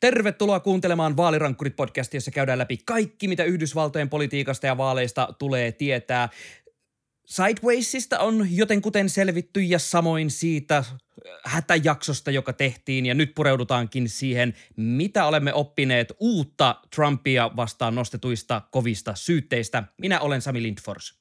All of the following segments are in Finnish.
Tervetuloa kuuntelemaan Vaalirankkurit-podcastia, jossa käydään läpi kaikki, mitä Yhdysvaltojen politiikasta ja vaaleista tulee tietää. Sidewaysista on jotenkuten selvitty ja samoin siitä hätäjaksosta, joka tehtiin ja nyt pureudutaankin siihen, mitä olemme oppineet uutta Trumpia vastaan nostetuista kovista syytteistä. Minä olen Sami Lindfors.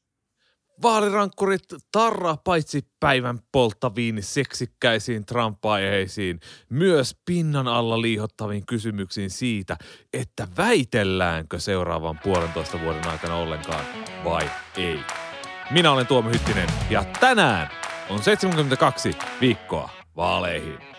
Vaalirankkurit tarraa paitsi päivän polttaviin seksikkäisiin Trump-aiheisiin, myös pinnan alla liihottaviin kysymyksiin siitä, että väitelläänkö seuraavan puolentoista vuoden aikana ollenkaan vai ei. Minä olen Tuomo Hyttinen ja tänään on 72 viikkoa vaaleihin.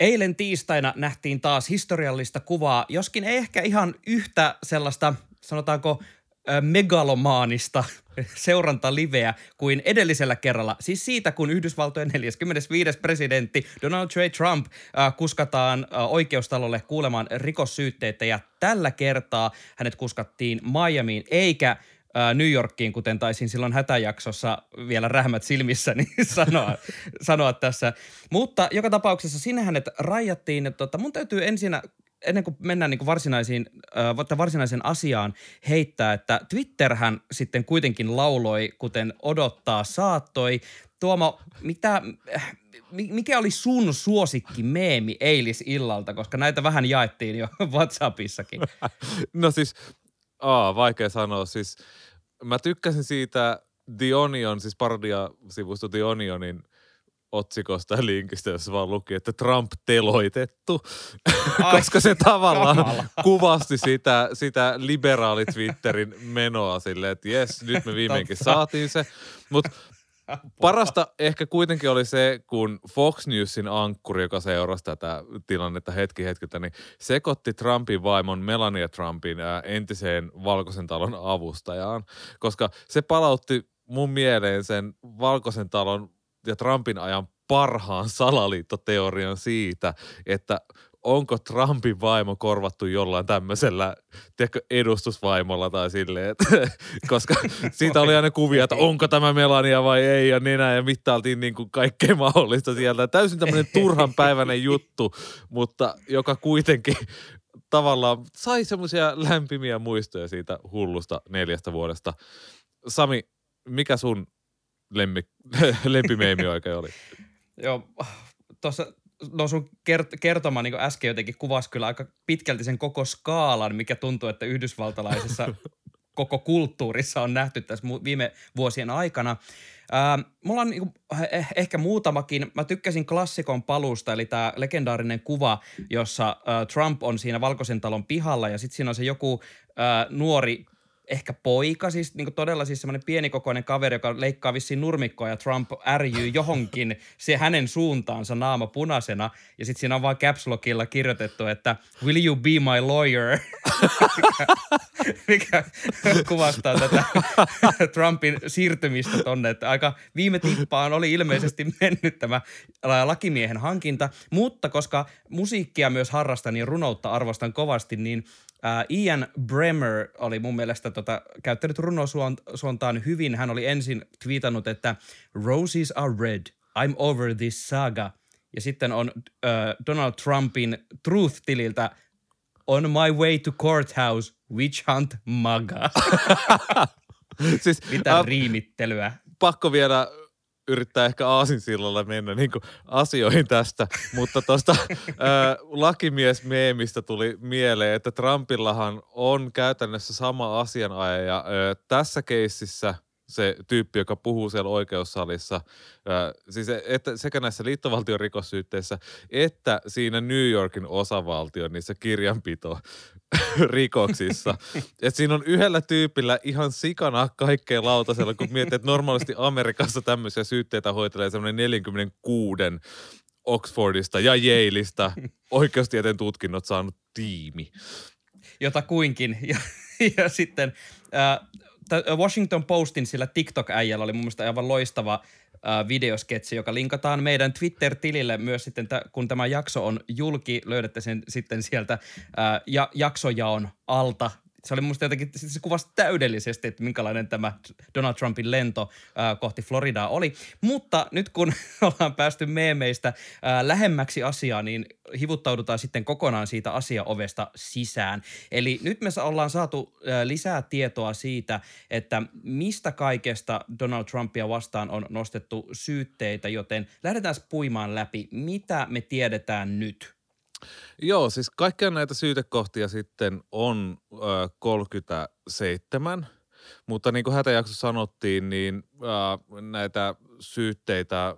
Eilen tiistaina nähtiin taas historiallista kuvaa, joskin ei ehkä ihan yhtä sellaista, sanotaanko, megalomaanista seurantaliveä kuin edellisellä kerralla. Siis siitä, kun Yhdysvaltojen 45. presidentti Donald J. Trump kuskataan oikeustalolle kuulemaan rikossyytteitä ja tällä kertaa hänet kuskattiin Miamiin eikä New Yorkiin, kuten taisin silloin hätäjaksossa vielä rähmät silmissä niin sanoa, sanoa tässä. Mutta joka tapauksessa sinne hänet rajattiin. Että, tota, mun täytyy ensin ennen kuin mennään niin varsinaisiin, äh, varsinaisen asiaan heittää, että Twitterhän sitten kuitenkin lauloi, kuten odottaa saattoi. Tuomo, mitä, mikä oli sun suosikki meemi eilisillalta, koska näitä vähän jaettiin jo WhatsAppissakin. No siis, aa, vaikea sanoa. Siis mä tykkäsin siitä The Onion, siis parodia-sivusto The Onionin otsikosta ja linkistä, jossa vaan luki, että Trump teloitettu, Ai, koska se tavallaan kamala. kuvasti sitä, sitä liberaali Twitterin menoa silleen, että jes, nyt me viimeinkin saatiin se. Mutta parasta ehkä kuitenkin oli se, kun Fox Newsin ankkuri, joka seurasi tätä tilannetta hetki hetkiltä, niin sekoitti Trumpin vaimon Melania Trumpin ää, entiseen Valkoisen talon avustajaan, koska se palautti mun mieleen sen Valkoisen talon ja Trumpin ajan parhaan salaliittoteorian siitä, että onko Trumpin vaimo korvattu jollain tämmöisellä tiedätkö, edustusvaimolla tai silleen, että, koska siitä oli aina kuvia, että onko tämä Melania vai ei ja nenä ja mittailtiin niin kuin kaikkea mahdollista sieltä. Täysin tämmöinen turhan päiväinen juttu, mutta joka kuitenkin tavallaan sai semmoisia lämpimiä muistoja siitä hullusta neljästä vuodesta. Sami, mikä sun lemmi, lempimeemi oikein oli? Joo, tuossa no sun kert- kertoma niin äsken jotenkin kuvasi kyllä aika pitkälti sen koko skaalan, mikä tuntuu, että yhdysvaltalaisessa koko kulttuurissa on nähty tässä viime vuosien aikana. Ää, mulla on niinku, eh- ehkä muutamakin. Mä tykkäsin klassikon palusta, eli tämä legendaarinen kuva, jossa ää, Trump on siinä Valkoisen talon pihalla ja sitten siinä on se joku ää, nuori ehkä poika, siis niin todella siis semmoinen pienikokoinen kaveri, joka leikkaa vissiin nurmikkoa ja Trump ärjyy johonkin se hänen suuntaansa naama punaisena. Ja sitten siinä on vaan caps lockilla kirjoitettu, että will you be my lawyer? mikä, mikä kuvastaa tätä Trumpin siirtymistä tonne, että aika viime tippaan oli ilmeisesti mennyt tämä lakimiehen hankinta, mutta koska musiikkia myös harrastan ja runoutta arvostan kovasti, niin Äh, Ian Bremer oli mun mielestä tota, käyttänyt runosuontaan hyvin. Hän oli ensin tweetannut, että Roses are red, I'm over this saga. Ja sitten on äh, Donald Trumpin Truth-tililtä On my way to courthouse, witch hunt maga. siis, Mitä äh, riimittelyä. pakko vielä yrittää ehkä aasinsillalla mennä niin asioihin tästä, mutta tuosta lakimies-meemistä tuli mieleen, että Trumpillahan on käytännössä sama asianajaja. Ää, tässä keississä se tyyppi, joka puhuu siellä oikeussalissa, ää, siis että sekä näissä liittovaltion rikossyytteissä, että siinä New Yorkin osavaltion niissä kirjanpito rikoksissa. Et siinä on yhdellä tyypillä ihan sikana kaikkea lautasella, kun miettii, että normaalisti Amerikassa tämmöisiä syytteitä hoitelee semmoinen 46 Oxfordista ja Yaleista oikeustieteen tutkinnot saanut tiimi. Jota kuinkin, ja sitten äh, Washington Postin sillä TikTok-äijällä oli mun mielestä aivan loistava videosketsi, joka linkataan meidän Twitter-tilille myös sitten, kun tämä jakso on julki, löydätte sen sitten sieltä äh, ja, jaksojaon alta se oli musta jotenkin, se kuvasi täydellisesti, että minkälainen tämä Donald Trumpin lento kohti Floridaa oli. Mutta nyt kun ollaan päästy meemeistä lähemmäksi asiaa, niin hivuttaudutaan sitten kokonaan siitä asiaovesta sisään. Eli nyt me ollaan saatu ää, lisää tietoa siitä, että mistä kaikesta Donald Trumpia vastaan on nostettu syytteitä, joten lähdetään puimaan läpi, mitä me tiedetään nyt – Joo, siis kaikkia näitä syytekohtia sitten on ö, 37, mutta niin kuin hätäjaksossa sanottiin, niin ö, näitä syytteitä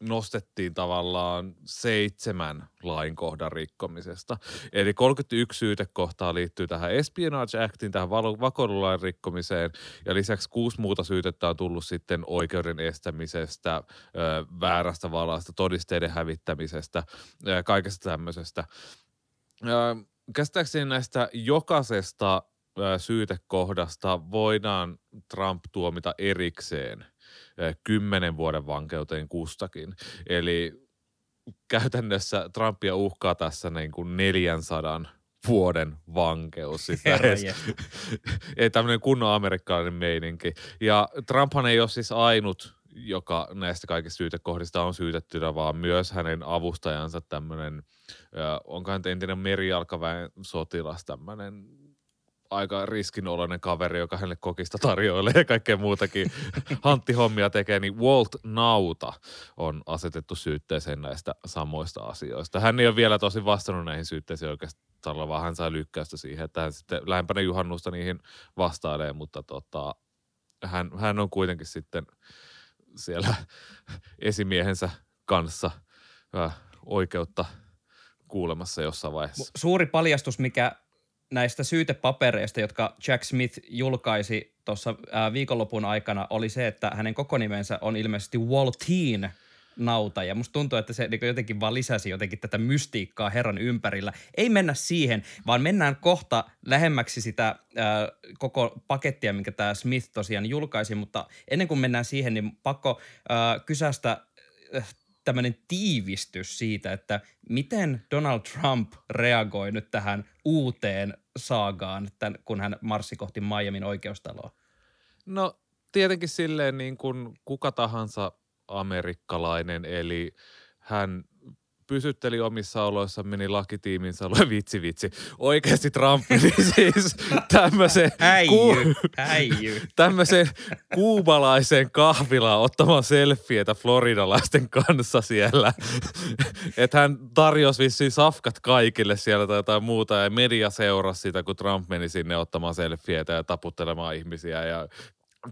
nostettiin tavallaan seitsemän lainkohdan rikkomisesta. Eli 31 syytekohtaa liittyy tähän Espionage Actiin, tähän vakoilulain rikkomiseen, ja lisäksi kuusi muuta syytettä on tullut sitten oikeuden estämisestä, väärästä valasta, todisteiden hävittämisestä, kaikesta tämmöisestä. Käsittääkseni näistä jokaisesta syytekohdasta voidaan Trump tuomita erikseen – kymmenen vuoden vankeuteen kustakin. Eli käytännössä Trumpia uhkaa tässä niin kuin 400 vuoden vankeus. Siis ei tämmöinen kunnon amerikkalainen meininki. Ja Trumphan ei ole siis ainut, joka näistä kaikista syytekohdista on syytettynä, vaan myös hänen avustajansa tämmöinen, onko hän entinen merijalkaväen sotilas, tämmöinen aika riskinoloinen kaveri, joka hänelle kokista tarjoilee ja kaikkea muutakin hanttihommia tekee, niin Walt Nauta on asetettu syytteeseen näistä samoista asioista. Hän ei ole vielä tosi vastannut näihin syytteisiin oikeastaan, vaan hän sai lykkäystä siihen, että hän sitten lähempänä juhannusta niihin vastailee, mutta tota, hän, hän on kuitenkin sitten siellä esimiehensä kanssa äh, oikeutta kuulemassa jossain vaiheessa. Suuri paljastus, mikä näistä syytepapereista, jotka Jack Smith julkaisi tuossa viikonlopun aikana, oli se, että hänen koko nimensä on ilmeisesti Walteen nauta. Ja musta tuntuu, että se niin jotenkin vaan lisäsi jotenkin tätä mystiikkaa herran ympärillä. Ei mennä siihen, vaan mennään kohta lähemmäksi sitä ää, koko pakettia, minkä tämä Smith tosiaan julkaisi. Mutta ennen kuin mennään siihen, niin pakko ää, kysästä tämmöinen tiivistys siitä, että miten Donald Trump reagoi nyt tähän uuteen saagaan, tämän, kun hän marssi kohti Miamin oikeustaloa? No tietenkin silleen niin kuin kuka tahansa amerikkalainen, eli hän pysytteli omissa oloissa, meni lakitiiminsä, oli vitsi vitsi. Oikeasti Trump meni siis tämmöisen, ku, tämmöisen kuubalaisen kahvilaan ottamaan selfieitä floridalaisten kanssa siellä. Että hän tarjosi vissiin safkat kaikille siellä tai jotain muuta ja media seurasi sitä, kun Trump meni sinne ottamaan selfieitä ja taputtelemaan ihmisiä. Ja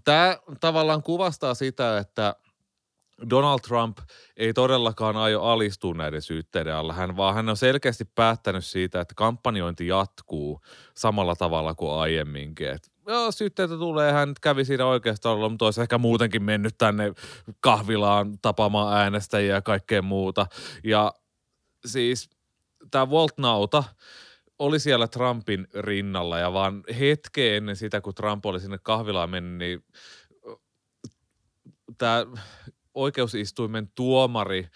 Tämä tavallaan kuvastaa sitä, että – Donald Trump ei todellakaan aio alistua näiden syytteiden alla, hän, vaan hän on selkeästi päättänyt siitä, että kampanjointi jatkuu samalla tavalla kuin aiemminkin. Et, joo, syytteitä tulee, hän kävi siinä oikeastaan, mutta olisi ehkä muutenkin mennyt tänne kahvilaan tapaamaan äänestäjiä ja kaikkea muuta. Ja siis tämä Walt Nauta oli siellä Trumpin rinnalla ja vaan hetken ennen sitä, kun Trump oli sinne kahvilaan mennyt, niin tämä oikeusistuimen tuomari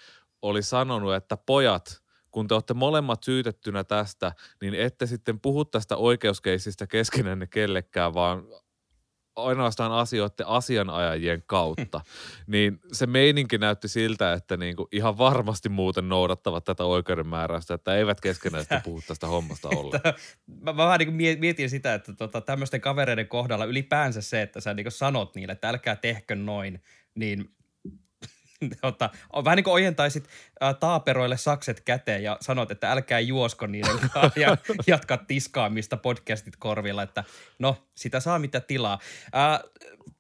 oli sanonut, että pojat, kun te olette molemmat syytettynä tästä, niin ette sitten puhu tästä oikeuskeisistä keskenänne kellekään, vaan ainoastaan asioiden asianajajien kautta, niin se meininki näytti siltä, että niinku ihan varmasti muuten noudattavat tätä oikeudenmääräystä, että eivät keskenään sitten puhu tästä hommasta ollenkaan. mä, mä vähän niin mietin sitä, että tota, tämmöisten kavereiden kohdalla ylipäänsä se, että sä niin sanot niille, että älkää tehkö noin, niin tota, vähän niin kuin ojentaisit ää, taaperoille sakset käteen ja sanot, että älkää juosko niiden kanssa ja jatka tiskaamista podcastit korvilla, että no, sitä saa mitä tilaa. Ää,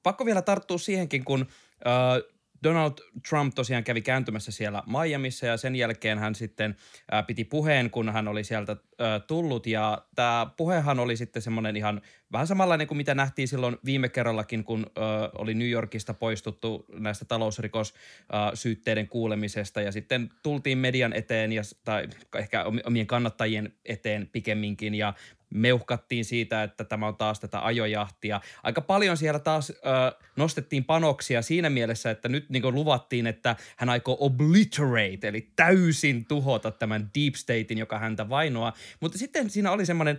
pakko vielä tarttua siihenkin, kun ää, Donald Trump tosiaan kävi kääntymässä siellä Miamiissa ja sen jälkeen hän sitten ää, piti puheen, kun hän oli sieltä ää, tullut. Ja tämä puhehan oli sitten semmoinen ihan vähän samanlainen kuin mitä nähtiin silloin viime kerrallakin, kun ää, oli New Yorkista poistuttu näistä talousrikossyytteiden kuulemisesta. Ja sitten tultiin median eteen ja, tai ehkä omien kannattajien eteen pikemminkin ja meuhkattiin siitä, että tämä on taas tätä ajojahtia. Aika paljon siellä taas ö, nostettiin panoksia siinä mielessä, että nyt niin luvattiin, että hän aikoo obliterate, eli täysin tuhota tämän deep statein, joka häntä vainoaa. Mutta sitten siinä oli semmoinen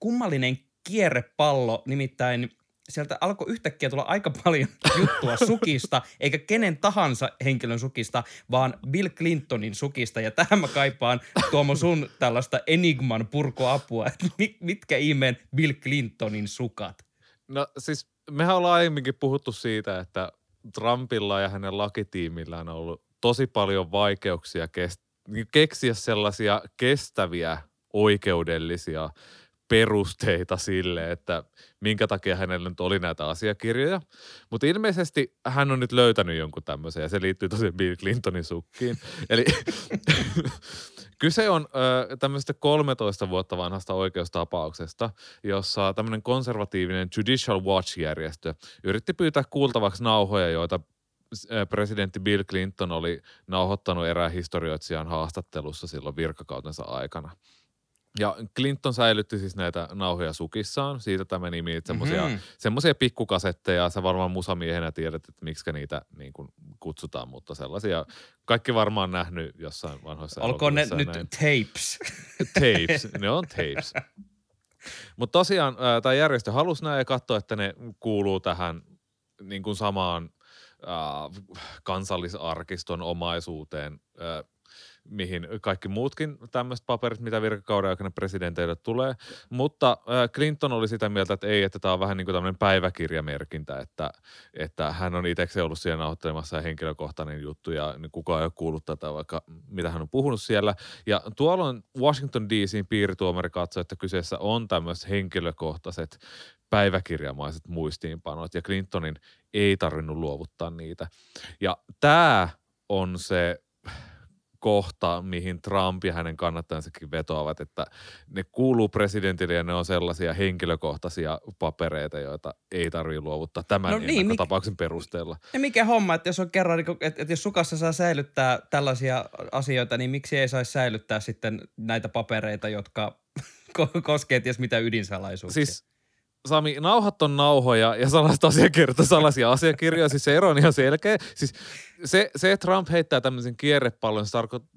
kummallinen kierrepallo, nimittäin – sieltä alkoi yhtäkkiä tulla aika paljon juttua sukista, eikä kenen tahansa henkilön sukista, vaan Bill Clintonin sukista. Ja tähän mä kaipaan Tuomo sun tällaista enigman purkoapua, että mitkä ihmeen Bill Clintonin sukat? No siis mehän ollaan aiemminkin puhuttu siitä, että Trumpilla ja hänen lakitiimillään on ollut tosi paljon vaikeuksia kest- keksiä sellaisia kestäviä oikeudellisia – perusteita sille, että minkä takia hänellä nyt oli näitä asiakirjoja. Mutta ilmeisesti hän on nyt löytänyt jonkun tämmöisen ja se liittyy tosiaan Bill Clintonin sukkiin. Eli kyse on ö, tämmöisestä 13 vuotta vanhasta oikeustapauksesta, jossa tämmöinen konservatiivinen Judicial Watch-järjestö yritti pyytää kuultavaksi nauhoja, joita presidentti Bill Clinton oli nauhoittanut erään historioitsijan haastattelussa silloin virkakautensa aikana – ja Clinton säilytti siis näitä nauhoja sukissaan, siitä tämä nimi, että semmoisia, mm-hmm. pikkukasetteja, sä varmaan musamiehenä tiedät, että miksi niitä niin kuin kutsutaan, mutta sellaisia, kaikki varmaan nähnyt jossain vanhoissa Olko ne nyt näin. tapes? Tapes, ne on tapes. Mutta tosiaan tämä järjestö halusi näin ja katsoa, että ne kuuluu tähän niin kuin samaan äh, kansallisarkiston omaisuuteen äh, mihin kaikki muutkin tämmöiset paperit, mitä virkakauden aikana presidenteille tulee. Mutta Clinton oli sitä mieltä, että ei, että tämä on vähän niin kuin tämmöinen päiväkirjamerkintä, että, että hän on itse ollut siellä nauhoittelemassa henkilökohtainen juttu ja niin kukaan ei ole kuullut tätä, vaikka mitä hän on puhunut siellä. Ja tuolloin Washington DCin piirituomari katsoi, että kyseessä on tämmöiset henkilökohtaiset päiväkirjamaiset muistiinpanot ja Clintonin ei tarvinnut luovuttaa niitä. Ja tämä on se kohta, mihin Trump ja hänen kannattajansakin vetoavat, että ne kuuluu presidentille ja ne on sellaisia henkilökohtaisia papereita, joita ei tarvitse luovuttaa tämän no niin, tapauksen perusteella. Ja mikä homma, että jos on kerran, niin että, että jos sukassa saa säilyttää tällaisia asioita, niin miksi ei saisi säilyttää sitten näitä papereita, jotka koskee ties mitä ydinsalaisuuksia? Siis Sami, nauhat on nauhoja ja salaista asiakirjoja, salaisia asiakirjoja, siis se ero on ihan selkeä. Siis se, se että Trump heittää tämmöisen kierrepallon, se,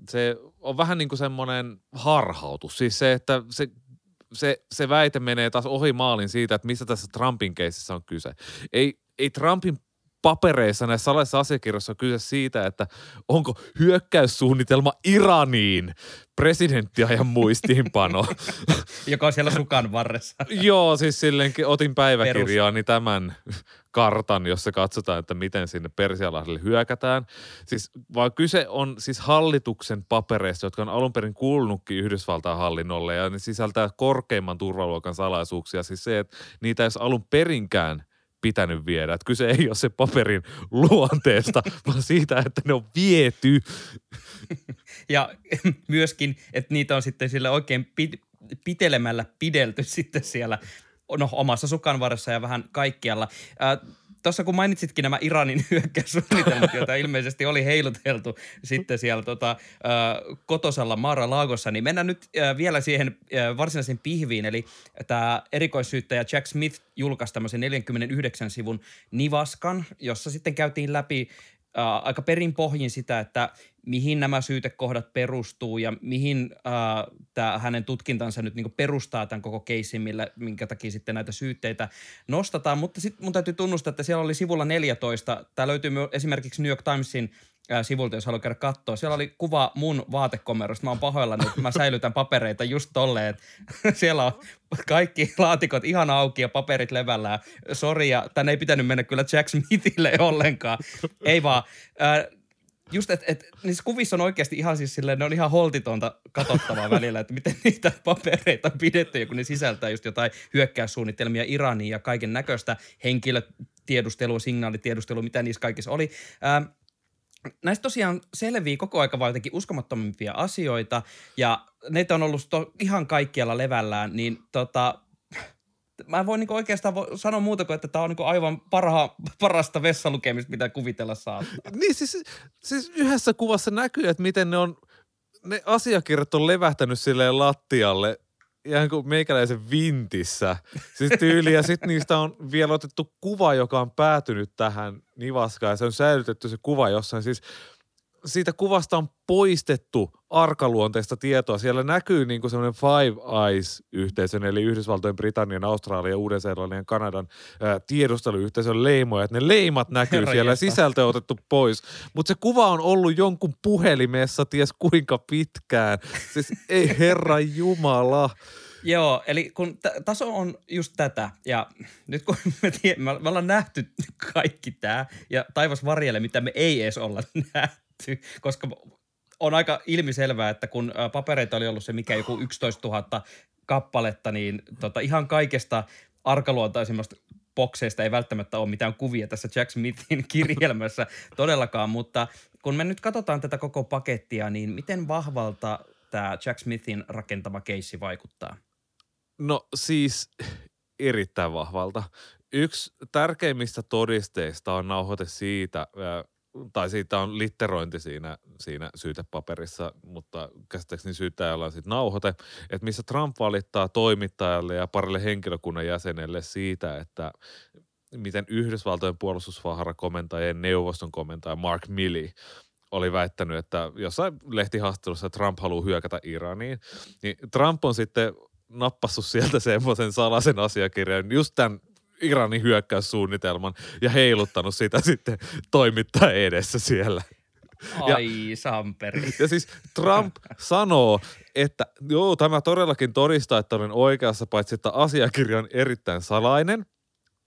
se on vähän niin kuin semmoinen harhautus. Siis se, että se, se, se väite menee taas ohi maalin siitä, että mistä tässä Trumpin keisissä on kyse. Ei, ei Trumpin papereissa näissä salaisissa asiakirjoissa on kyse siitä, että onko hyökkäyssuunnitelma Iraniin presidenttiajan muistiinpano. Joka on siellä sukan varressa. Joo, siis silleenkin otin päiväkirjaani tämän kartan, jossa katsotaan, että miten sinne Persialahdelle hyökätään. Siis, vaan kyse on siis hallituksen papereista, jotka on alun perin kuulunutkin Yhdysvaltain hallinnolle ja ne sisältää korkeimman turvaluokan salaisuuksia. Siis se, että niitä ei olisi alun perinkään – pitänyt viedä. Että kyse ei ole se paperin luonteesta, vaan siitä, että ne on viety. Ja myöskin, että niitä on sitten sillä oikein pitelemällä pidelty sitten siellä no, omassa sukanvarressa ja vähän kaikkialla. Äh, tuossa kun mainitsitkin nämä Iranin hyökkäyssuunnitelmat, joita ilmeisesti oli heiluteltu sitten siellä tota, kotosalla Maara Laagossa, niin mennään nyt vielä siihen varsinaisen pihviin. Eli tämä erikoissyyttäjä Jack Smith julkaisi tämmöisen 49 sivun nivaskan, jossa sitten käytiin läpi äh, aika perinpohjin sitä, että mihin nämä syytekohdat perustuu ja mihin äh, tämä hänen tutkintansa nyt niin perustaa tämän koko keissin, millä, minkä takia sitten näitä syytteitä nostataan. Mutta sitten mun täytyy tunnustaa, että siellä oli sivulla 14, tämä löytyy esimerkiksi New York Timesin äh, sivulta, jos haluaa käydä katsoa. Siellä oli kuva mun vaatekomerosta. Mä oon pahoillani, että mä säilytän papereita just tolleen. Siellä on kaikki laatikot ihan auki ja paperit levällään. Sori, ja tänne ei pitänyt mennä kyllä Jack Smithille ollenkaan. Ei vaan. Just, että et, niissä kuvissa on oikeasti ihan siis silleen, ne on ihan holtitonta katsottavaa välillä, että miten niitä papereita on pidetty, kun ne sisältää just jotain hyökkäyssuunnitelmia Iraniin ja kaiken näköistä henkilötiedustelua, signaalitiedustelua, mitä niissä kaikissa oli. Ähm, näistä tosiaan selvii koko aika vaan jotenkin uskomattomimpia asioita ja neitä on ollut to, ihan kaikkialla levällään, niin tota, mä en voi niinku oikeastaan voi sanoa muuta kuin, että tämä on niinku aivan parha, parasta vessalukemista, mitä kuvitella saattaa. Niin siis, siis yhdessä kuvassa näkyy, että miten ne on, ne asiakirjat on levähtänyt silleen lattialle ihan kuin meikäläisen vintissä. Siis tyyli, ja sitten niistä on vielä otettu kuva, joka on päätynyt tähän nivaskaan, ja se on säilytetty se kuva jossain. Siis siitä kuvasta on poistettu arkaluonteista tietoa. Siellä näkyy niin kuin semmoinen Five Eyes-yhteisön, eli Yhdysvaltojen, Britannian, Australian, Uuden-Seelannin ja Kanadan ää, tiedusteluyhteisön leimoja. Että ne leimat näkyy Herra siellä, jesta. sisältö on otettu pois. Mutta se kuva on ollut jonkun puhelimessa ties kuinka pitkään. Siis ei herra jumala. Joo, eli kun t- taso on just tätä, ja nyt kun me, tie- me, me ollaan nähty kaikki tämä, ja taivas varjelle, mitä me ei edes olla nähty, koska on aika ilmiselvää, että kun papereita oli ollut se mikä joku 11 000 kappaletta, niin tota, ihan kaikesta arkaluontaisimmasta bokseista ei välttämättä ole mitään kuvia tässä Jack Smithin kirjelmässä todellakaan, mutta kun me nyt katsotaan tätä koko pakettia, niin miten vahvalta tämä Jack Smithin rakentama keissi vaikuttaa? No siis erittäin vahvalta. Yksi tärkeimmistä todisteista on nauhoite siitä, tai siitä on litterointi siinä, siinä syytepaperissa, mutta käsittääkseni syyttäjällä on sitten nauhoite, että missä Trump valittaa toimittajalle ja parille henkilökunnan jäsenelle siitä, että miten Yhdysvaltojen puolustusvaharakomentajien neuvoston komentaja Mark Milley oli väittänyt, että jossain lehtihaastattelussa Trump haluaa hyökätä Iraniin, niin Trump on sitten nappassut sieltä semmoisen salaisen asiakirjan, just tämän Iranin hyökkäyssuunnitelman ja heiluttanut sitä sitten toimittaja edessä siellä. Ai Samperi. Ja siis Trump sanoo, että joo, tämä todellakin todistaa, että olen oikeassa, paitsi että asiakirja on erittäin salainen.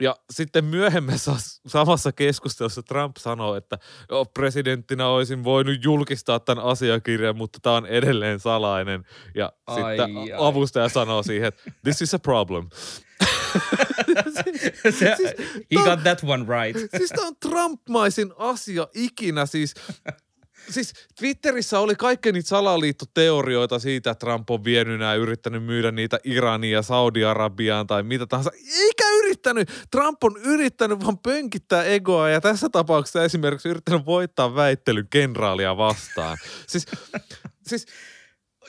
Ja sitten myöhemmässä samassa keskustelussa Trump sanoo, että joo, presidenttinä olisin voinut julkistaa tämän asiakirjan, mutta tämä on edelleen salainen. Ja Ai, sitten ai. avustaja sanoo siihen, että this is a problem. Se, Siis he got that one right. Siis tämä on Trump-maisin asia ikinä. Siis, siis Twitterissä oli kaikki niitä salaliittoteorioita siitä, että Trump on vienyt ja yrittänyt myydä niitä Iraniin ja Saudi-Arabiaan tai mitä tahansa. Eikä yrittänyt. Trump on yrittänyt vaan pönkittää egoa ja tässä tapauksessa esimerkiksi yrittänyt voittaa väittelyn kenraalia vastaan. Siis, siis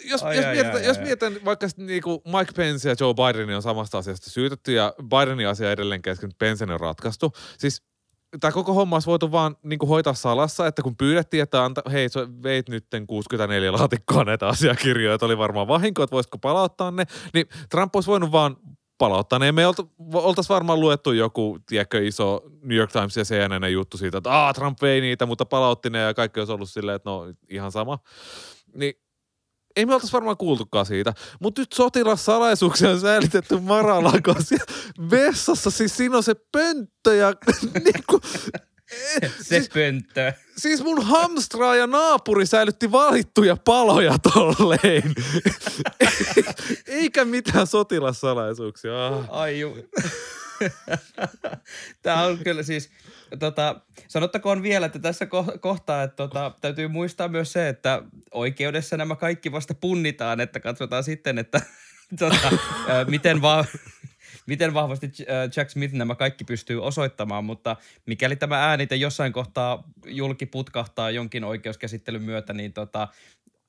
jos, Ai, jos, ai, mietitään, ai, jos ai. mietitään vaikka sit niinku Mike Pence ja Joe Biden on samasta asiasta syytetty ja Bidenin asia edelleen kesken, Pence on ratkaistu. Siis tämä koko homma olisi voitu vaan niinku hoitaa salassa, että kun pyydettiin, että anta, hei, sä veit nyt 64 laatikkoa näitä asiakirjoja, että oli varmaan vahinko, että voisitko palauttaa ne, niin Trump olisi voinut vaan palauttaa ne. Me oltaisiin varmaan luettu joku, tiedätkö, iso New York Times ja CNN juttu siitä, että Aa, Trump vei niitä, mutta palautti ne ja kaikki olisi ollut silleen, että no ihan sama. Niin ei me oltaisi varmaan kuultukaan siitä. Mutta nyt sotilassalaisuuksia on säilytetty Maralakos ja vessassa. Siis siinä on se pönttö ja niinku, eh, Se siis, pönttö. siis mun hamstraa ja naapuri säilytti valittuja paloja tolleen. Eikä mitään sotilassalaisuuksia. Ah. Ai ju. Tämä on kyllä siis, tota, sanottakoon vielä, että tässä ko- kohtaa, että tota, täytyy muistaa myös se, että oikeudessa nämä kaikki vasta punnitaan, että katsotaan sitten, että tota, miten, va- miten vahvasti Jack Smith nämä kaikki pystyy osoittamaan, mutta mikäli tämä äänite jossain kohtaa julki putkahtaa jonkin oikeuskäsittelyn myötä, niin tota,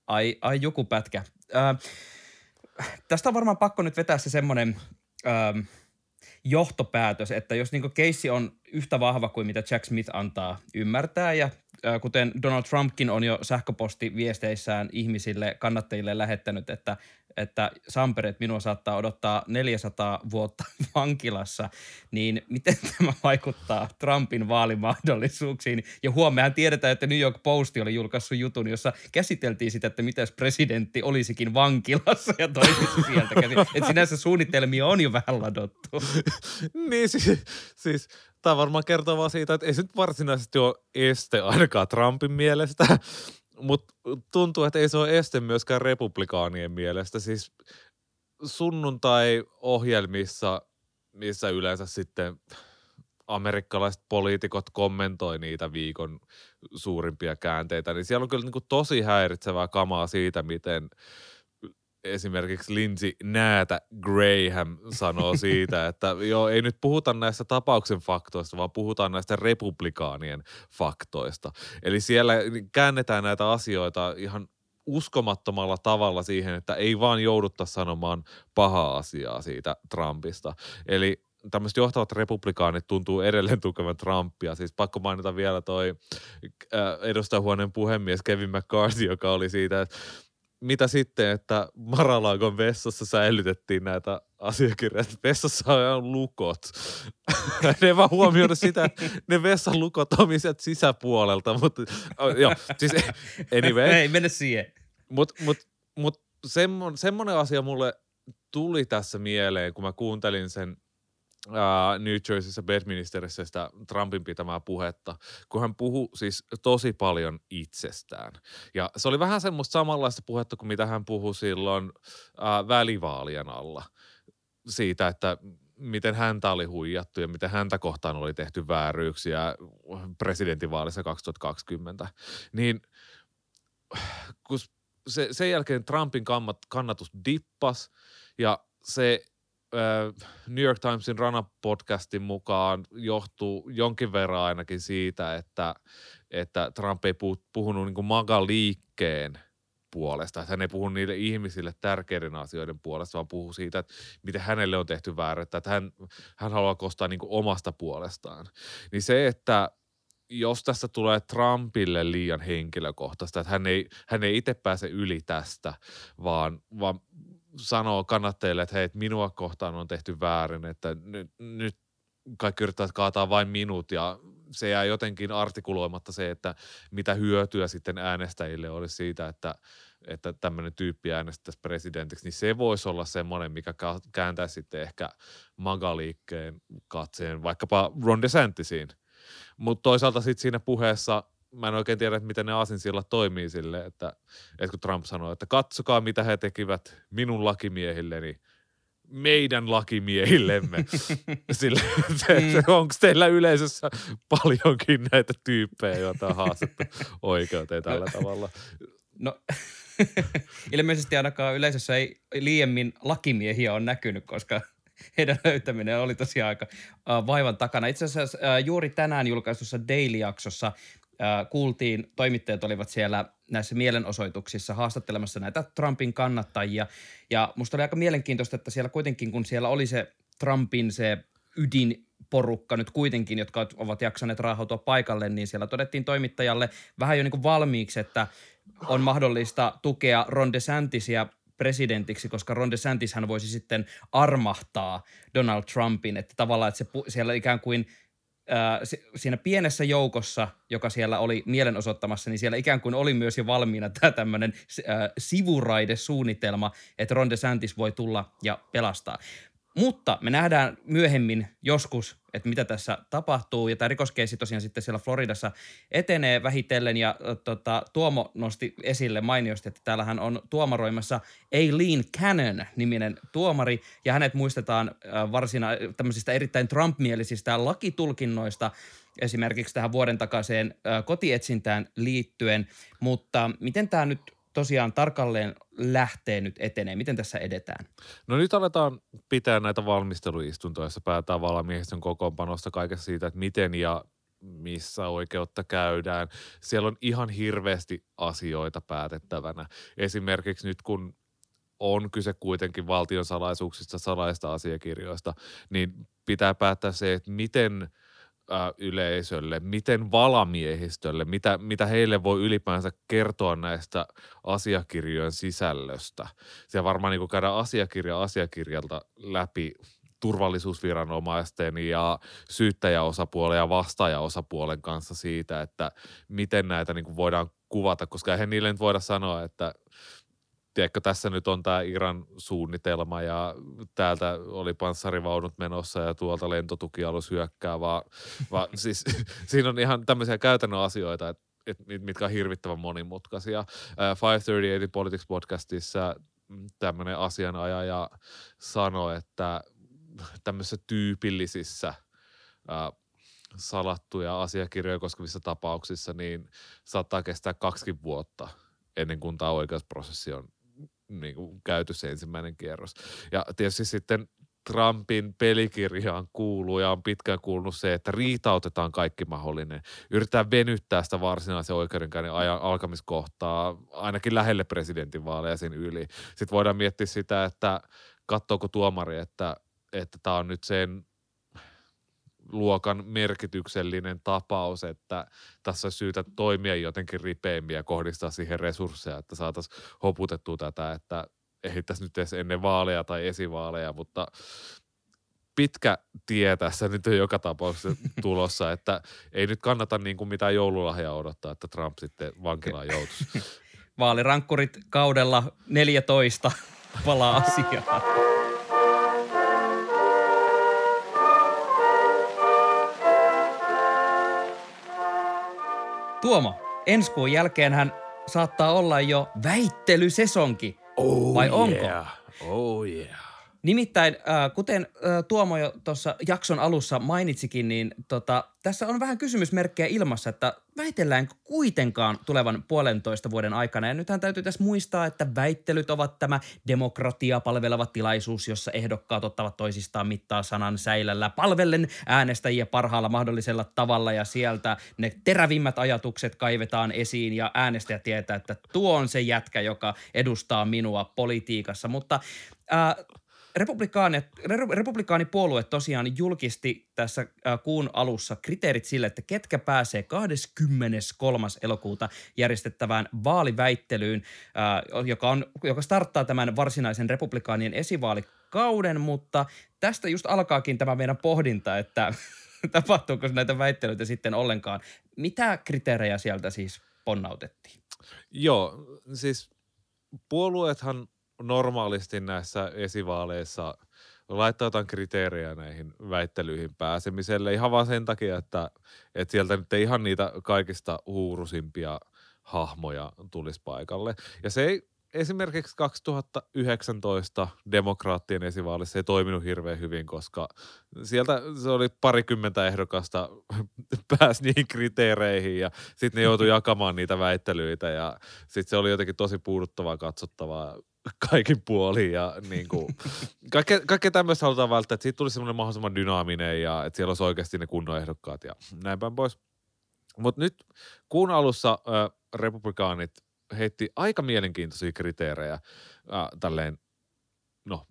ai, ai joku pätkä. Ö, tästä on varmaan pakko nyt vetää se semmoinen ähm, johtopäätös, että jos niinku keissi on yhtä vahva kuin mitä Jack Smith antaa ymmärtää ja kuten Donald Trumpkin on jo sähköpostiviesteissään ihmisille, kannattajille lähettänyt, että, että Samperet minua saattaa odottaa 400 vuotta vankilassa, niin miten tämä vaikuttaa Trumpin vaalimahdollisuuksiin? Ja huomenna tiedetään, että New York Post oli julkaissut jutun, jossa käsiteltiin sitä, että miten presidentti olisikin vankilassa ja toimisi sieltä käsin. Että sinänsä suunnitelmia on jo vähän ladottu. niin siis, siis tämä varmaan kertoo vaan siitä, että ei se nyt varsinaisesti ole este ainakaan Trumpin mielestä, mutta tuntuu, että ei se ole este myöskään republikaanien mielestä. Siis sunnuntai-ohjelmissa, missä yleensä sitten amerikkalaiset poliitikot kommentoi niitä viikon suurimpia käänteitä, niin siellä on kyllä niin kuin tosi häiritsevää kamaa siitä, miten esimerkiksi Lindsey Näätä Graham sanoo siitä, että joo, ei nyt puhuta näistä tapauksen faktoista, vaan puhutaan näistä republikaanien faktoista. Eli siellä käännetään näitä asioita ihan uskomattomalla tavalla siihen, että ei vaan joudutta sanomaan pahaa asiaa siitä Trumpista. Eli tämmöiset johtavat republikaanit tuntuu edelleen tukevan Trumpia. Siis pakko mainita vielä toi äh, edustajahuoneen puhemies Kevin McCarthy, joka oli siitä, että mitä sitten, että Maralaagon vessassa säilytettiin näitä asiakirjoja. Vessassa on lukot. ne vaan huomioida sitä, että ne vessan lukot on sisäpuolelta. Mutta joo, siis anyway. Ei mennä siihen. Mutta mut, mut semmon, semmoinen asia mulle tuli tässä mieleen, kun mä kuuntelin sen uh, New Jerseyssä Bedministerissä sitä Trumpin pitämää puhetta, kun hän puhui siis tosi paljon itsestään. Ja se oli vähän semmoista samanlaista puhetta kuin mitä hän puhui silloin uh, välivaalien alla siitä, että miten häntä oli huijattu ja miten häntä kohtaan oli tehty vääryyksiä presidentinvaalissa 2020. Niin kun se, sen jälkeen Trumpin kannatus dippas ja se New York Timesin Rana-podcastin mukaan johtuu jonkin verran ainakin siitä, että, että Trump ei puhunut niin maga-liikkeen puolesta. Että hän ei puhu niille ihmisille tärkeiden asioiden puolesta, vaan puhuu siitä, että miten hänelle on tehty väärättä. Että hän, hän haluaa kostaa niin omasta puolestaan. Niin se, että jos tästä tulee Trumpille liian henkilökohtaista, että hän ei, hän ei itse pääse yli tästä, vaan, vaan sanoo kannattajille, että hei, minua kohtaan on tehty väärin, että nyt, nyt kaikki yrittävät kaataa vain minut ja se jää jotenkin artikuloimatta se, että mitä hyötyä sitten äänestäjille olisi siitä, että, että tämmöinen tyyppi äänestäisi presidentiksi, niin se voisi olla semmoinen, mikä kääntää sitten ehkä magaliikkeen katseen vaikkapa Ron DeSantisiin. Mutta toisaalta sitten siinä puheessa mä en oikein tiedä, että miten ne aasinsillat toimii sille, että, että kun Trump sanoi, että katsokaa mitä he tekivät minun lakimiehilleni, meidän lakimiehillemme. Sille, se, mm. onko teillä yleisössä paljonkin näitä tyyppejä, joita on haastettu oikeuteen tällä no, tavalla? No ilmeisesti ainakaan yleisössä ei liiemmin lakimiehiä on näkynyt, koska heidän löytäminen oli tosiaan aika uh, vaivan takana. Itse asiassa uh, juuri tänään julkaistussa Daily-jaksossa kuultiin, toimittajat olivat siellä näissä mielenosoituksissa haastattelemassa näitä Trumpin kannattajia. Ja musta oli aika mielenkiintoista, että siellä kuitenkin, kun siellä oli se Trumpin se ydinporukka nyt kuitenkin, jotka ovat jaksaneet raahautua paikalle, niin siellä todettiin toimittajalle vähän jo niin kuin valmiiksi, että on mahdollista tukea Ron DeSantisia presidentiksi, koska Ron DeSantis hän voisi sitten armahtaa Donald Trumpin, että tavallaan, että se siellä ikään kuin – siinä pienessä joukossa, joka siellä oli mielenosoittamassa, niin siellä ikään kuin oli myös jo valmiina tämä tämmöinen sivuraidesuunnitelma, että Ron DeSantis voi tulla ja pelastaa. Mutta me nähdään myöhemmin joskus, että mitä tässä tapahtuu. Ja tämä rikoskeissi tosiaan sitten siellä Floridassa etenee vähitellen. Ja tota, Tuomo nosti esille mainiosti, että täällähän on tuomaroimassa Aileen Cannon niminen tuomari. Ja hänet muistetaan varsina tämmöisistä erittäin Trump-mielisistä lakitulkinnoista esimerkiksi tähän vuoden takaiseen kotietsintään liittyen. Mutta miten tämä nyt tosiaan tarkalleen lähtee nyt etenee? Miten tässä edetään? No nyt aletaan pitää näitä valmisteluistuntoja, joissa päätään valamiehistön kokoonpanosta kaikessa siitä, että miten ja missä oikeutta käydään. Siellä on ihan hirveästi asioita päätettävänä. Esimerkiksi nyt kun on kyse kuitenkin valtion salaisuuksista, salaista asiakirjoista, niin pitää päättää se, että miten – yleisölle, miten valamiehistölle, mitä, mitä heille voi ylipäänsä kertoa näistä asiakirjojen sisällöstä. Se varmaan niin käydä asiakirja asiakirjalta läpi turvallisuusviranomaisten ja syyttäjäosapuolen ja vastaajaosapuolen kanssa siitä, että miten näitä niin voidaan kuvata, koska eihän niille nyt voida sanoa, että tiedätkö, tässä nyt on tämä Iran suunnitelma ja täältä oli panssarivaunut menossa ja tuolta lentotukialus hyökkää, vaan, vaan siis siinä on ihan tämmöisiä käytännön asioita, että et, mitkä on hirvittävän monimutkaisia. Uh, 538 Politics podcastissa tämmöinen asianajaja sanoi, että tämmöisissä tyypillisissä uh, salattuja asiakirjoja koskevissa tapauksissa, niin saattaa kestää kaksi vuotta ennen kuin tämä oikeusprosessi on niin kuin käyty se ensimmäinen kierros. Ja tietysti sitten Trumpin pelikirjaan kuuluu ja on pitkään kuulunut se, että riitautetaan kaikki mahdollinen. Yritetään venyttää sitä varsinaisen oikeudenkäynnin ajan alkamiskohtaa ainakin lähelle presidentinvaaleja sen yli. Sitten voidaan miettiä sitä, että katsoako tuomari, että että tämä on nyt sen luokan merkityksellinen tapaus, että tässä on syytä toimia jotenkin ripeämmin ja kohdistaa siihen resursseja, että saataisiin hoputettua tätä, että tässä nyt edes ennen vaaleja tai esivaaleja, mutta pitkä tie tässä nyt on joka tapauksessa tulossa, että ei nyt kannata niin kuin mitään joululahjaa odottaa, että Trump sitten vankilaan joutuisi. Vaalirankkurit kaudella 14 palaa asiaan. Tuomo, ensi kuun jälkeen hän saattaa olla jo väittelysesonki. Oh Vai onko? yeah. Oh yeah. Nimittäin, äh, kuten äh, Tuomo jo tuossa jakson alussa mainitsikin, niin tota, tässä on vähän kysymysmerkkejä ilmassa, että väitelläänkö kuitenkaan tulevan puolentoista vuoden aikana. Ja nythän täytyy tässä muistaa, että väittelyt ovat tämä demokratia palveleva tilaisuus, jossa ehdokkaat ottavat toisistaan mittaa sanan säilällä, palvellen äänestäjiä parhaalla mahdollisella tavalla ja sieltä ne terävimmät ajatukset kaivetaan esiin ja äänestäjä tietää, että tuo on se jätkä, joka edustaa minua politiikassa. Mutta äh, Republikaani, re- republikaanipuolue tosiaan julkisti tässä äh, kuun alussa kriteerit sille, että ketkä pääsee 23. elokuuta järjestettävään vaaliväittelyyn, äh, joka, on, joka starttaa tämän varsinaisen republikaanien esivaalikauden, mutta tästä just alkaakin tämä meidän pohdinta, että tapahtuuko näitä väittelyitä sitten ollenkaan. Mitä kriteerejä sieltä siis ponnautettiin? Joo, siis puolueethan normaalisti näissä esivaaleissa laittaa jotain kriteerejä näihin väittelyihin pääsemiselle ihan vaan sen takia, että, että sieltä nyt ei ihan niitä kaikista huurusimpia hahmoja tulisi paikalle. Ja se ei esimerkiksi 2019 demokraattien esivaalissa ei toiminut hirveän hyvin, koska sieltä se oli parikymmentä ehdokasta pääsi niihin kriteereihin ja sitten ne joutui jakamaan niitä väittelyitä ja sitten se oli jotenkin tosi puuduttavaa katsottavaa kaikin puolin ja niin kuin, kaikkea, kaikkea tämmöistä halutaan välttää, että siitä tulisi semmoinen mahdollisimman dynaaminen ja että siellä olisi oikeasti ne kunnon ehdokkaat ja näin päin pois. Mutta nyt kuun alussa äh, republikaanit heitti aika mielenkiintoisia kriteerejä äh, tälleen, no,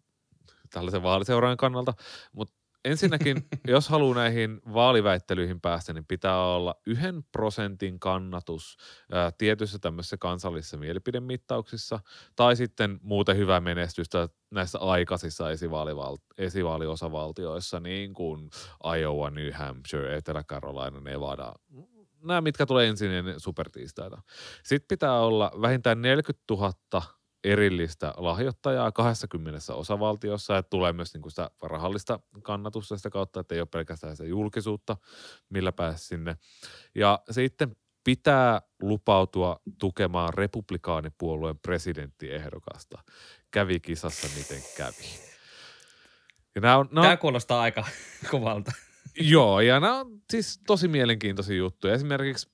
tällaisen vaaliseuraajan kannalta, mutta ensinnäkin, jos haluaa näihin vaaliväittelyihin päästä, niin pitää olla yhden prosentin kannatus ää, tietyissä tämmöisissä kansallisissa mielipidemittauksissa, tai sitten muuten hyvää menestystä näissä aikaisissa esivaalival- esivaaliosavaltioissa, niin kuin Iowa, New Hampshire, Etelä-Carolina, Nevada, nämä, mitkä tulee ensin ennen supertiistaita. Sitten pitää olla vähintään 40 000 erillistä lahjoittajaa 20 osavaltiossa, että tulee myös niin kuin sitä rahallista kannatusta sitä kautta, että ei ole pelkästään se julkisuutta, millä pääsi sinne. Ja sitten pitää lupautua tukemaan republikaanipuolueen presidenttiehdokasta. Kävi kisassa miten kävi. Ja nämä on, nämä Tämä kuulostaa aika kovalta. joo, ja nämä on siis tosi mielenkiintoisia juttuja. Esimerkiksi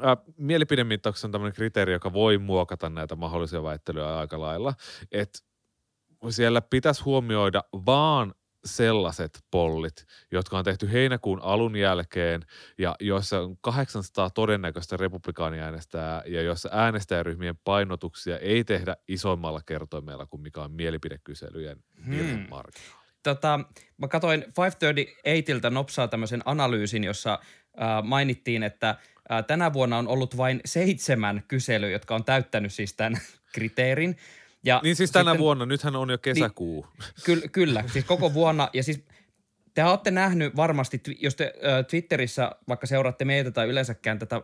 Ää, mielipidemittauksessa on tämmöinen kriteeri, joka voi muokata näitä mahdollisia väittelyjä aika lailla, että siellä pitäisi huomioida vaan sellaiset pollit, jotka on tehty heinäkuun alun jälkeen ja joissa on 800 todennäköistä republikaaniäänestää ja joissa äänestäjäryhmien painotuksia ei tehdä isommalla kertoimella kuin mikä on mielipidekyselyjen virhemarginaali. Tota, mä katsoin 538iltä nopsaa tämmöisen analyysin, jossa äh, mainittiin, että äh, tänä vuonna on ollut vain seitsemän kyselyä, jotka on täyttänyt siis tämän kriteerin. Ja Niin siis tänä sitten- vuonna, nythän on jo kesäkuu. Ky- kyllä, siis koko vuonna. Ja siis te olette nähnyt varmasti, jos te äh, Twitterissä vaikka seuraatte meitä tai yleensäkään tätä äh,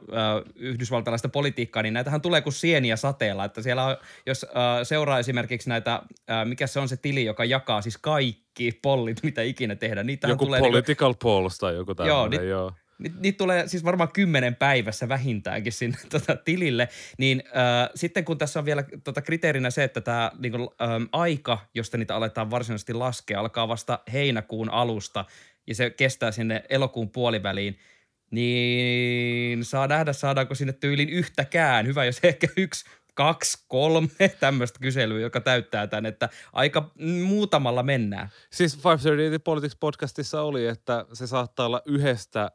yhdysvaltalaista politiikkaa, niin näitähän tulee kuin sieniä sateella. Että siellä on, jos äh, seuraa esimerkiksi näitä, äh, mikä se on se tili, joka jakaa siis kaikki pollit, mitä ikinä tehdään. Niitähän Joku tulee niinku- political polls tai joku tämmöinen, niin- joo. Ni- niitä tulee siis varmaan kymmenen päivässä vähintäänkin sinne tota, tilille, niin äh, sitten kun tässä on vielä tota, kriteerinä se, että tämä niinku, ähm, aika, josta niitä aletaan varsinaisesti laskea, alkaa vasta heinäkuun alusta ja se kestää sinne elokuun puoliväliin, niin saa nähdä, saadaanko sinne tyylin yhtäkään. Hyvä, jos ehkä yksi kaksi, kolme tämmöistä kyselyä, joka täyttää tämän, että aika muutamalla mennään. Siis 538 Politics podcastissa oli, että se saattaa olla yhdestä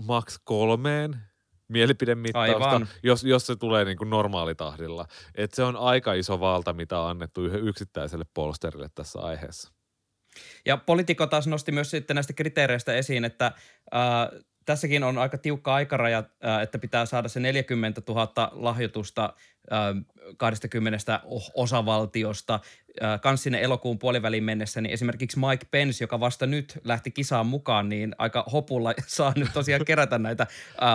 max kolmeen mielipidemittausta, Aivan. jos, jos se tulee niin kuin normaalitahdilla. Et se on aika iso valta, mitä on annettu yhden yksittäiselle polsterille tässä aiheessa. Ja poliitikko taas nosti myös sitten näistä kriteereistä esiin, että ää, tässäkin on aika tiukka aikaraja, ää, että pitää saada se 40 000 lahjoitusta ää, 20 o- osavaltiosta ää, kans sinne elokuun puoliväliin mennessä, niin esimerkiksi Mike Pence, joka vasta nyt lähti kisaan mukaan, niin aika hopulla saa nyt tosiaan kerätä näitä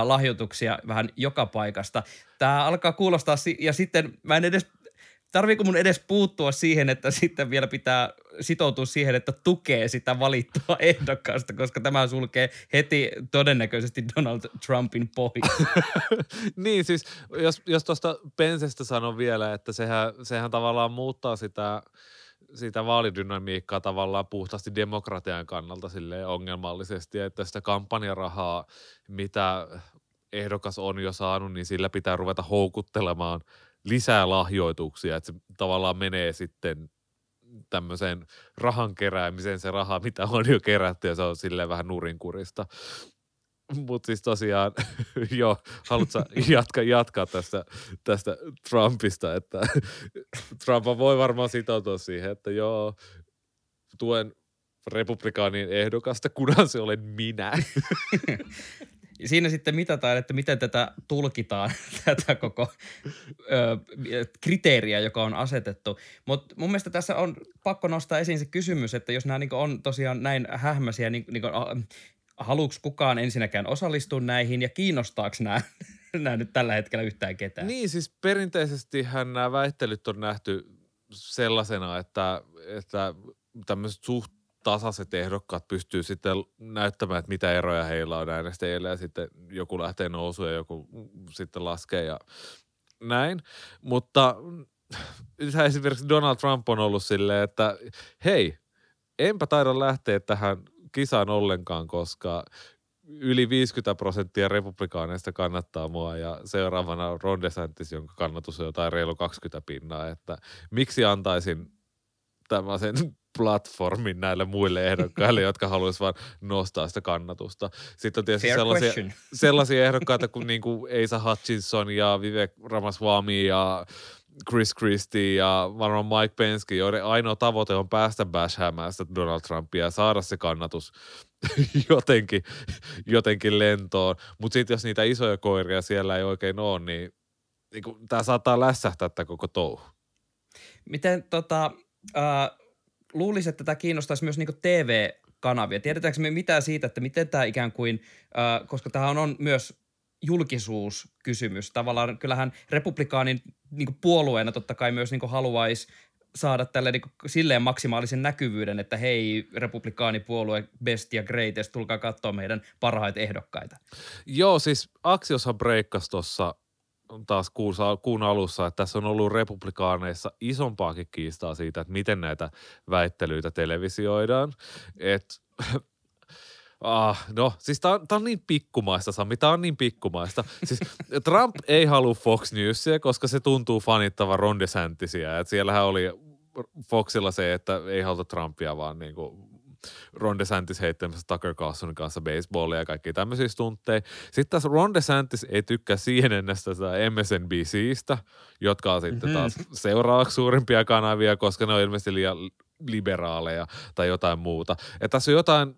lahjoituksia vähän joka paikasta. Tämä alkaa kuulostaa, ja sitten mä en edes tarviiko mun edes puuttua siihen, että sitten vielä pitää sitoutua siihen, että tukee sitä valittua ehdokkaasta, koska tämä sulkee heti todennäköisesti Donald Trumpin pois. niin siis, jos, jos tuosta Pensestä sanon vielä, että sehän, sehän tavallaan muuttaa sitä, sitä vaalidynamiikkaa tavallaan puhtaasti demokratian kannalta silleen ongelmallisesti, että sitä kampanjarahaa, mitä ehdokas on jo saanut, niin sillä pitää ruveta houkuttelemaan lisää lahjoituksia, että se tavallaan menee sitten tämmöiseen rahan keräämiseen se raha, mitä on jo kerätty ja se on silleen vähän nurinkurista. Mutta siis tosiaan, joo, haluatko jatka, jatkaa tästä, tästä Trumpista, että Trump voi varmaan sitoutua siihen, että joo, tuen republikaanin ehdokasta, kunhan se olen minä. Siinä sitten mitataan, että miten tätä tulkitaan, tätä koko ö, kriteeriä, joka on asetettu. Mutta mun mielestä tässä on pakko nostaa esiin se kysymys, että jos nämä niinku on tosiaan näin hähmäisiä, niin, niin haluuks kukaan ensinnäkään osallistua näihin ja kiinnostaako nämä, nämä nyt tällä hetkellä yhtään ketään? Niin, siis perinteisesti nämä väittelyt on nähty sellaisena, että, että tämmöiset suht tasaiset ehdokkaat pystyy sitten näyttämään, että mitä eroja heillä on äänestäjillä ja sitten joku lähtee nousuun ja joku sitten laskee ja näin. Mutta esimerkiksi Donald Trump on ollut silleen, että hei, enpä taida lähteä tähän kisaan ollenkaan, koska yli 50 prosenttia republikaaneista kannattaa mua ja seuraavana on Ron DeSantis, jonka kannatus on jotain reilu 20 pinnaa, että miksi antaisin tämmöisen platformin näille muille ehdokkaille, jotka haluaisivat vaan nostaa sitä kannatusta. Sitten on tietysti Fair sellaisia, question. sellaisia ehdokkaita kuin niinku Asa Hutchinson ja Vivek Ramaswamy ja Chris Christie ja varmaan Mike Penske, joiden ainoa tavoite on päästä bashhäämään sitä Donald Trumpia ja saada se kannatus jotenkin, jotenkin lentoon. Mutta sitten jos niitä isoja koiria siellä ei oikein ole, niin, niin tämä saattaa lässähtää tämä koko touhu. Miten tota, äh, luulisin, että tämä kiinnostaisi myös niinku TV-kanavia. Tiedetäänkö me mitään siitä, että miten tämä ikään kuin, äh, koska tämähän on myös julkisuuskysymys. Tavallaan kyllähän republikaanin niin puolueena totta kai myös niin haluaisi saada tälle niin silleen maksimaalisen näkyvyyden, että hei, republikaanipuolue best ja greatest, tulkaa katsoa meidän parhaita ehdokkaita. Joo, siis Axioshan breikkasi tuossa taas kuun, alussa, että tässä on ollut republikaaneissa isompaakin kiistaa siitä, että miten näitä väittelyitä televisioidaan. Et, ah, no, siis tämä on, on niin pikkumaista, Sami, tämä on niin pikkumaista. Siis Trump ei halua Fox Newsia, koska se tuntuu fanittavan Ron DeSantisia. Et siellähän oli Foxilla se, että ei haluta Trumpia, vaan niin kuin Ron DeSantis heittämässä Tucker Carlsonin kanssa baseballia ja kaikki tämmöisiä stuntteja. Sitten taas Ron DeSantis ei tykkää CNNstä tai MSNBCistä, jotka on sitten taas seuraavaksi suurimpia kanavia, koska ne on ilmeisesti liian liberaaleja tai jotain muuta. Ja tässä on jotain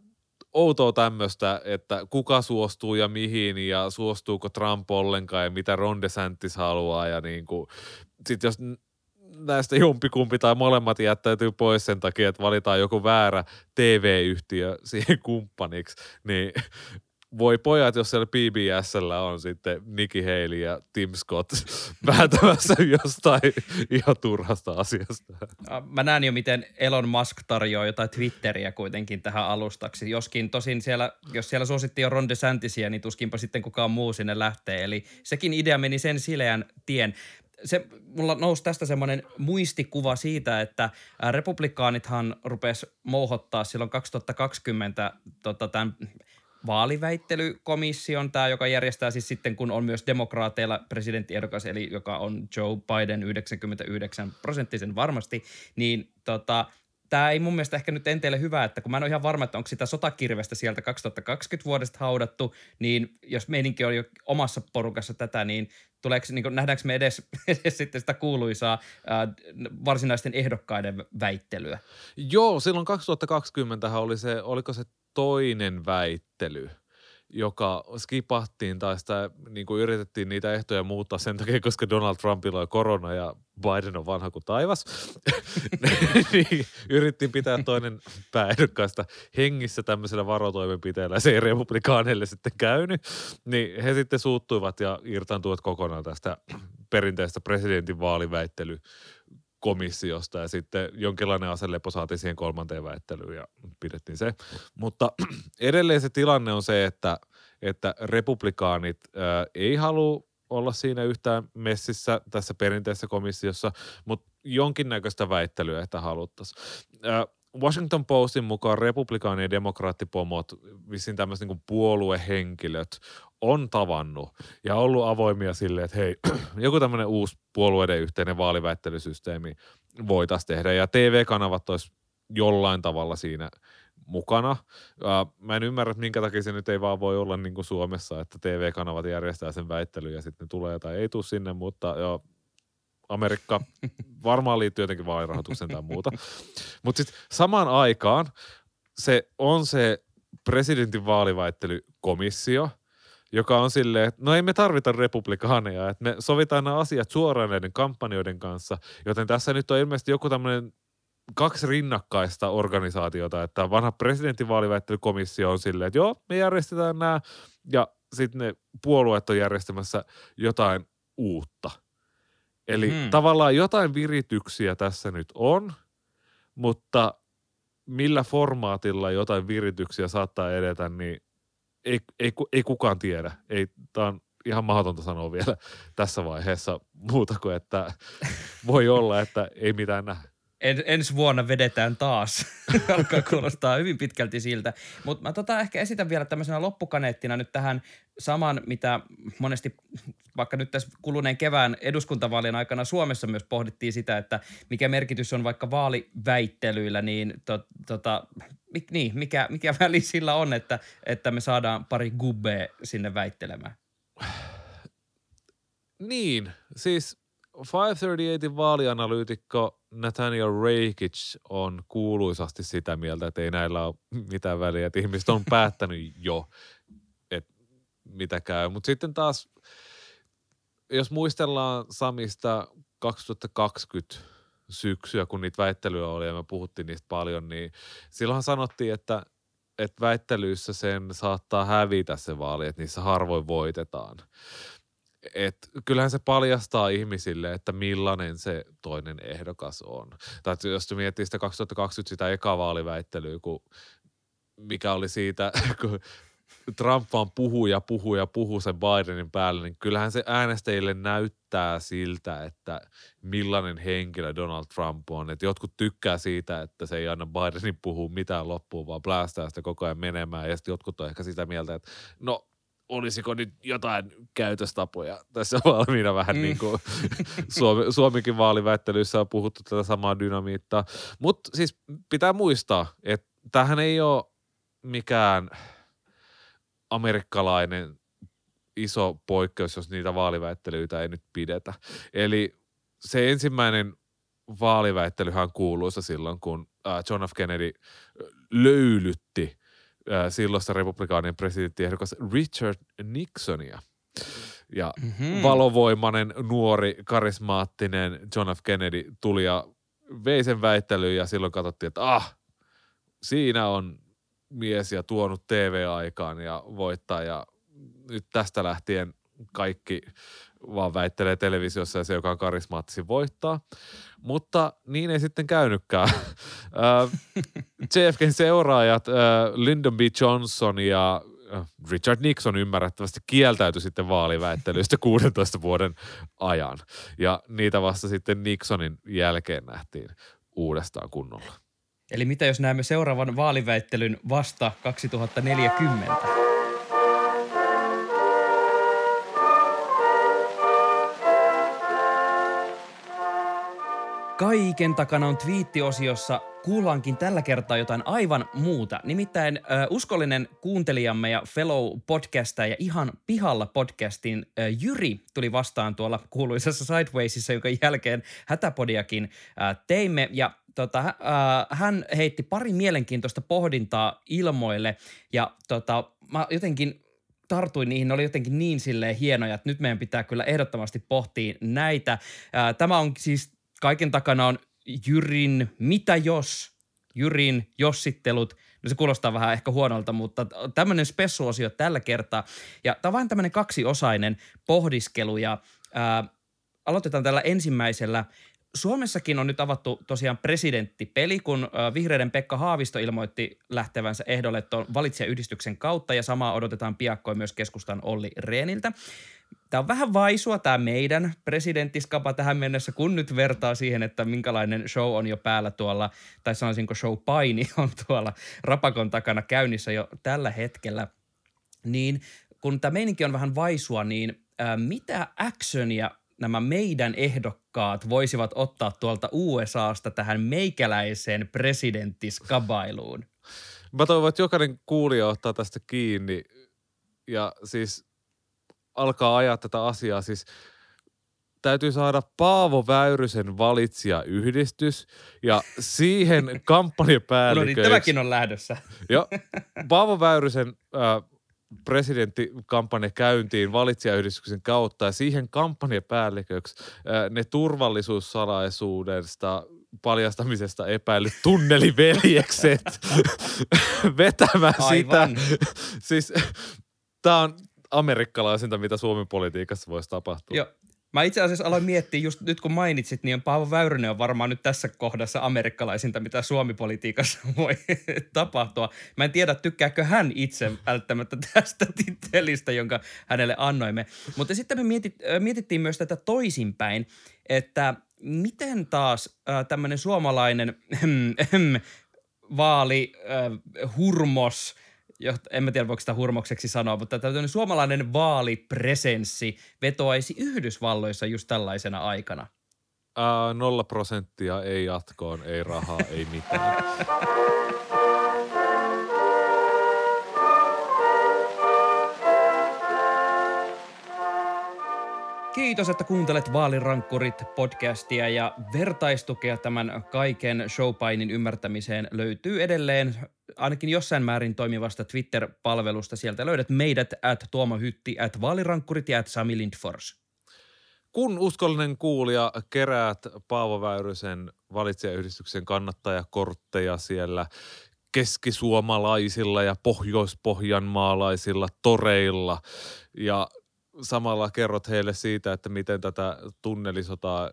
outoa tämmöistä, että kuka suostuu ja mihin ja suostuuko Trump ollenkaan ja mitä Ron DeSantis haluaa ja niin kuin, sit jos näistä jompikumpi tai molemmat jättäytyy pois sen takia, että valitaan joku väärä TV-yhtiö siihen kumppaniksi, niin voi pojat, jos siellä PBSllä on sitten Nikki Haley ja Tim Scott päätämässä jostain ihan turhasta asiasta. Mä näen jo, miten Elon Musk tarjoaa jotain Twitteriä kuitenkin tähän alustaksi. Joskin tosin siellä, jos siellä suosittiin jo Ron DeSantisia, niin tuskinpa sitten kukaan muu sinne lähtee. Eli sekin idea meni sen sileän tien se, mulla nousi tästä semmoinen muistikuva siitä, että republikaanithan rupes mouhottaa silloin 2020 tota, tämän vaaliväittelykomission, tämä, joka järjestää siis sitten, kun on myös demokraateilla presidenttiehdokas, eli joka on Joe Biden 99 prosenttisen varmasti, niin tota, tämä ei mun mielestä ehkä nyt enteille hyvä, että kun mä en ole ihan varma, että onko sitä sotakirvestä sieltä 2020 vuodesta haudattu, niin jos meininki on jo omassa porukassa tätä, niin tuleeko, niin kuin, nähdäänkö me edes, edes sitten sitä kuuluisaa ää, varsinaisten ehdokkaiden väittelyä? Joo, silloin 2020 oli se, oliko se toinen väittely – joka skipattiin tai sitä niin kuin yritettiin niitä ehtoja muuttaa sen takia, koska Donald Trumpilla on korona ja Biden on vanha kuin taivas. niin yrittiin pitää toinen pääehdokkaista hengissä tämmöisellä varotoimenpiteellä. Se ei republikaaneille sitten käynyt. Niin he sitten suuttuivat ja irtaantuivat kokonaan tästä perinteistä presidentin vaaliväittely komissiosta ja sitten jonkinlainen aselepo saatiin siihen kolmanteen väittelyyn ja pidettiin se. Mutta edelleen se tilanne on se, että, että republikaanit ää, ei halua olla siinä yhtään messissä tässä perinteisessä komissiossa, mutta jonkinnäköistä väittelyä, että haluttaisiin. Washington Postin mukaan republikaani- ja demokraattipomot, vissiin tämmöiset niin puoluehenkilöt, on tavannut ja ollut avoimia sille, että hei, joku tämmöinen uusi puolueiden yhteinen vaaliväittelysysteemi voitaisiin tehdä. Ja TV-kanavat olisi jollain tavalla siinä mukana. Mä en ymmärrä, että minkä takia se nyt ei vaan voi olla niin kuin Suomessa, että TV-kanavat järjestää sen väittelyn ja sitten ne tulee tai ei tule sinne, mutta joo, Amerikka varmaan liittyy jotenkin vaalirahoitukseen tai muuta. Mutta sitten samaan aikaan se on se presidentin vaaliväittelykomissio, joka on silleen, että no ei me tarvita republikaaneja, että me sovitaan nämä asiat suoraan näiden kampanjoiden kanssa, joten tässä nyt on ilmeisesti joku tämmöinen kaksi rinnakkaista organisaatiota, että vanha presidentinvaaliväittelykomissio on silleen, että joo, me järjestetään nämä, ja sitten ne puolueet on järjestämässä jotain uutta – Eli hmm. tavallaan jotain virityksiä tässä nyt on, mutta millä formaatilla jotain virityksiä saattaa edetä, niin ei, ei, ei kukaan tiedä. Ei, tämä on ihan mahdotonta sanoa vielä tässä vaiheessa muuta kuin, että voi olla, että ei mitään nähdä en, ensi vuonna vedetään taas. Alkaa kuulostaa hyvin pitkälti siltä. Mutta mä tota ehkä esitän vielä tämmöisenä loppukaneettina nyt tähän saman, mitä monesti vaikka nyt tässä kuluneen kevään eduskuntavaalien aikana Suomessa myös pohdittiin sitä, että mikä merkitys on vaikka vaaliväittelyillä, niin, to, tota, mik, niin mikä, mikä väli sillä on, että, että me saadaan pari gubbea sinne väittelemään? Niin, siis 538 vaalianalyytikko Nathaniel Rakic on kuuluisasti sitä mieltä, että ei näillä ole mitään väliä, että ihmiset on päättänyt jo, että mitä käy. Mutta sitten taas, jos muistellaan Samista 2020 syksyä, kun niitä väittelyjä oli ja me puhuttiin niistä paljon, niin silloinhan sanottiin, että, että väittelyissä sen saattaa hävitä se vaali, että niissä harvoin voitetaan et kyllähän se paljastaa ihmisille, että millainen se toinen ehdokas on. Tai jos miettii sitä 2020 sitä eka vaaliväittelyä, kun mikä oli siitä, kun Trump vaan puhuu ja puhuu ja puhuu sen Bidenin päälle, niin kyllähän se äänestäjille näyttää siltä, että millainen henkilö Donald Trump on. Että jotkut tykkää siitä, että se ei anna Bidenin puhua mitään loppuun, vaan pläästää sitä koko ajan menemään. Ja sitten jotkut on ehkä sitä mieltä, että no olisiko nyt jotain käytöstapoja tässä valmiina vähän mm. niin kuin Suomi, Suomikin vaaliväittelyissä on puhuttu tätä samaa dynamiittaa. Mutta siis pitää muistaa, että tähän ei ole mikään amerikkalainen iso poikkeus, jos niitä vaaliväittelyitä ei nyt pidetä. Eli se ensimmäinen vaaliväittelyhän kuuluisa silloin, kun John F. Kennedy löylytti – silloista republikaanien presidenttiehdokas Richard Nixonia. Ja mm-hmm. valovoimainen, nuori, karismaattinen John F. Kennedy tuli ja vei sen väittelyyn ja silloin katsottiin, että ah, siinä on mies ja tuonut TV-aikaan ja voittaa ja nyt tästä lähtien kaikki vaan väittelee televisiossa ja se, joka on karismaattisin voittaa. Mutta niin ei sitten käynytkään. JFKn seuraajat Lyndon B. Johnson ja Richard Nixon ymmärrettävästi kieltäytyi sitten vaaliväittelyistä 16 vuoden ajan. Ja niitä vasta sitten Nixonin jälkeen nähtiin uudestaan kunnolla. Eli mitä jos näemme seuraavan vaaliväittelyn vasta 2040? Kaiken takana on twiittiosiossa kuullaankin tällä kertaa jotain aivan muuta. Nimittäin äh, uskollinen kuuntelijamme ja fellow podcastaja ja ihan pihalla podcastin äh, Jyri tuli vastaan tuolla kuuluisessa Sidewaysissa, jonka jälkeen hätäpodiakin äh, teimme. Ja tota, äh, hän heitti pari mielenkiintoista pohdintaa ilmoille ja tota, mä jotenkin tartuin niihin, ne oli jotenkin niin silleen hienoja, että nyt meidän pitää kyllä ehdottomasti pohtia näitä. Tämä on siis, kaiken takana on Jyrin Mitä jos, Jyrin jossittelut, no se kuulostaa vähän ehkä huonolta, mutta tämmöinen spessuosio tällä kertaa. Ja tämä on vain tämmöinen kaksiosainen pohdiskelu ja ää, aloitetaan tällä ensimmäisellä Suomessakin on nyt avattu tosiaan presidenttipeli, kun vihreiden Pekka Haavisto ilmoitti lähtevänsä ehdolle tuon valitsijayhdistyksen kautta ja samaa odotetaan piakkoin myös keskustan Olli Reeniltä. Tämä on vähän vaisua tämä meidän presidenttiskapa tähän mennessä, kun nyt vertaa siihen, että minkälainen show on jo päällä tuolla, tai sanoisinko show paini on tuolla rapakon takana käynnissä jo tällä hetkellä. Niin kun tämä meininki on vähän vaisua, niin ää, mitä actionia nämä meidän ehdokkaat voisivat ottaa tuolta USAsta tähän meikäläiseen presidenttiskabailuun? Mä toivon, että jokainen kuulija ottaa tästä kiinni ja siis alkaa ajaa tätä asiaa. Siis täytyy saada Paavo Väyrysen valitsijayhdistys ja siihen kampanjapäälliköiksi. No niin, tämäkin on lähdössä. Joo, Paavo Väyrysen äh, presidenttikampanja käyntiin valitsijayhdistyksen kautta ja siihen kampanjapäälliköksi ne turvallisuussalaisuudesta paljastamisesta epäilyt tunneliveljekset vetämään Aivan. sitä. Siis tämä on amerikkalaisinta, mitä Suomen politiikassa voisi tapahtua. Joo, Mä itse asiassa aloin miettiä, just nyt kun mainitsit, niin Paavo Väyrynen on varmaan nyt tässä kohdassa amerikkalaisinta, mitä Suomi-politiikassa voi tapahtua. Mä en tiedä, tykkääkö hän itse välttämättä tästä tittelistä, jonka hänelle annoimme. Mutta sitten me mietit, mietittiin myös tätä toisinpäin, että miten taas äh, tämmöinen suomalainen vaali äh, hurmos – en mä tiedä voiko sitä hurmokseksi sanoa, mutta tämmöinen suomalainen vaalipresenssi vetoaisi Yhdysvalloissa just tällaisena aikana? Ää, nolla prosenttia, ei jatkoon, ei rahaa, ei mitään. Kiitos, että kuuntelet Vaalirankkurit podcastia ja vertaistukea tämän kaiken showpainin ymmärtämiseen löytyy edelleen ainakin jossain määrin toimivasta Twitter-palvelusta. Sieltä löydät meidät at Tuomo Hytti, at Vaalirankkurit ja at Sami Lindfors. Kun uskollinen kuulija keräät Paavo Väyrysen valitsijayhdistyksen kannattajakortteja siellä keskisuomalaisilla ja pohjoispohjanmaalaisilla toreilla ja samalla kerrot heille siitä, että miten tätä tunnelisotaa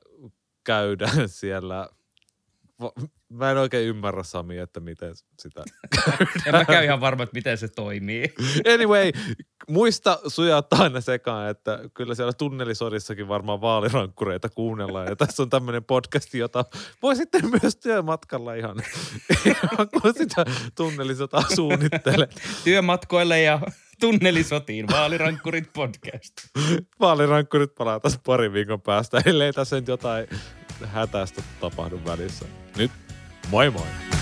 käydään siellä. Mä en oikein ymmärrä Sami, että miten sitä En mä käy ihan varma, että miten se toimii. Anyway, muista sujauttaa aina sekaan, että kyllä siellä tunnelisodissakin varmaan vaalirankkureita kuunnellaan. Ja tässä on tämmöinen podcast, jota voi sitten myös työmatkalla ihan, ihan kun sitä tunnelisotaa suunnittelet. Työmatkoille ja tunnelisotiin, Vaalirankkurit podcast. Vaalirankkurit palaa tässä parin viikon päästä, ellei tässä nyt jotain hätäistä tapahdu välissä. Nyt Moin Moin.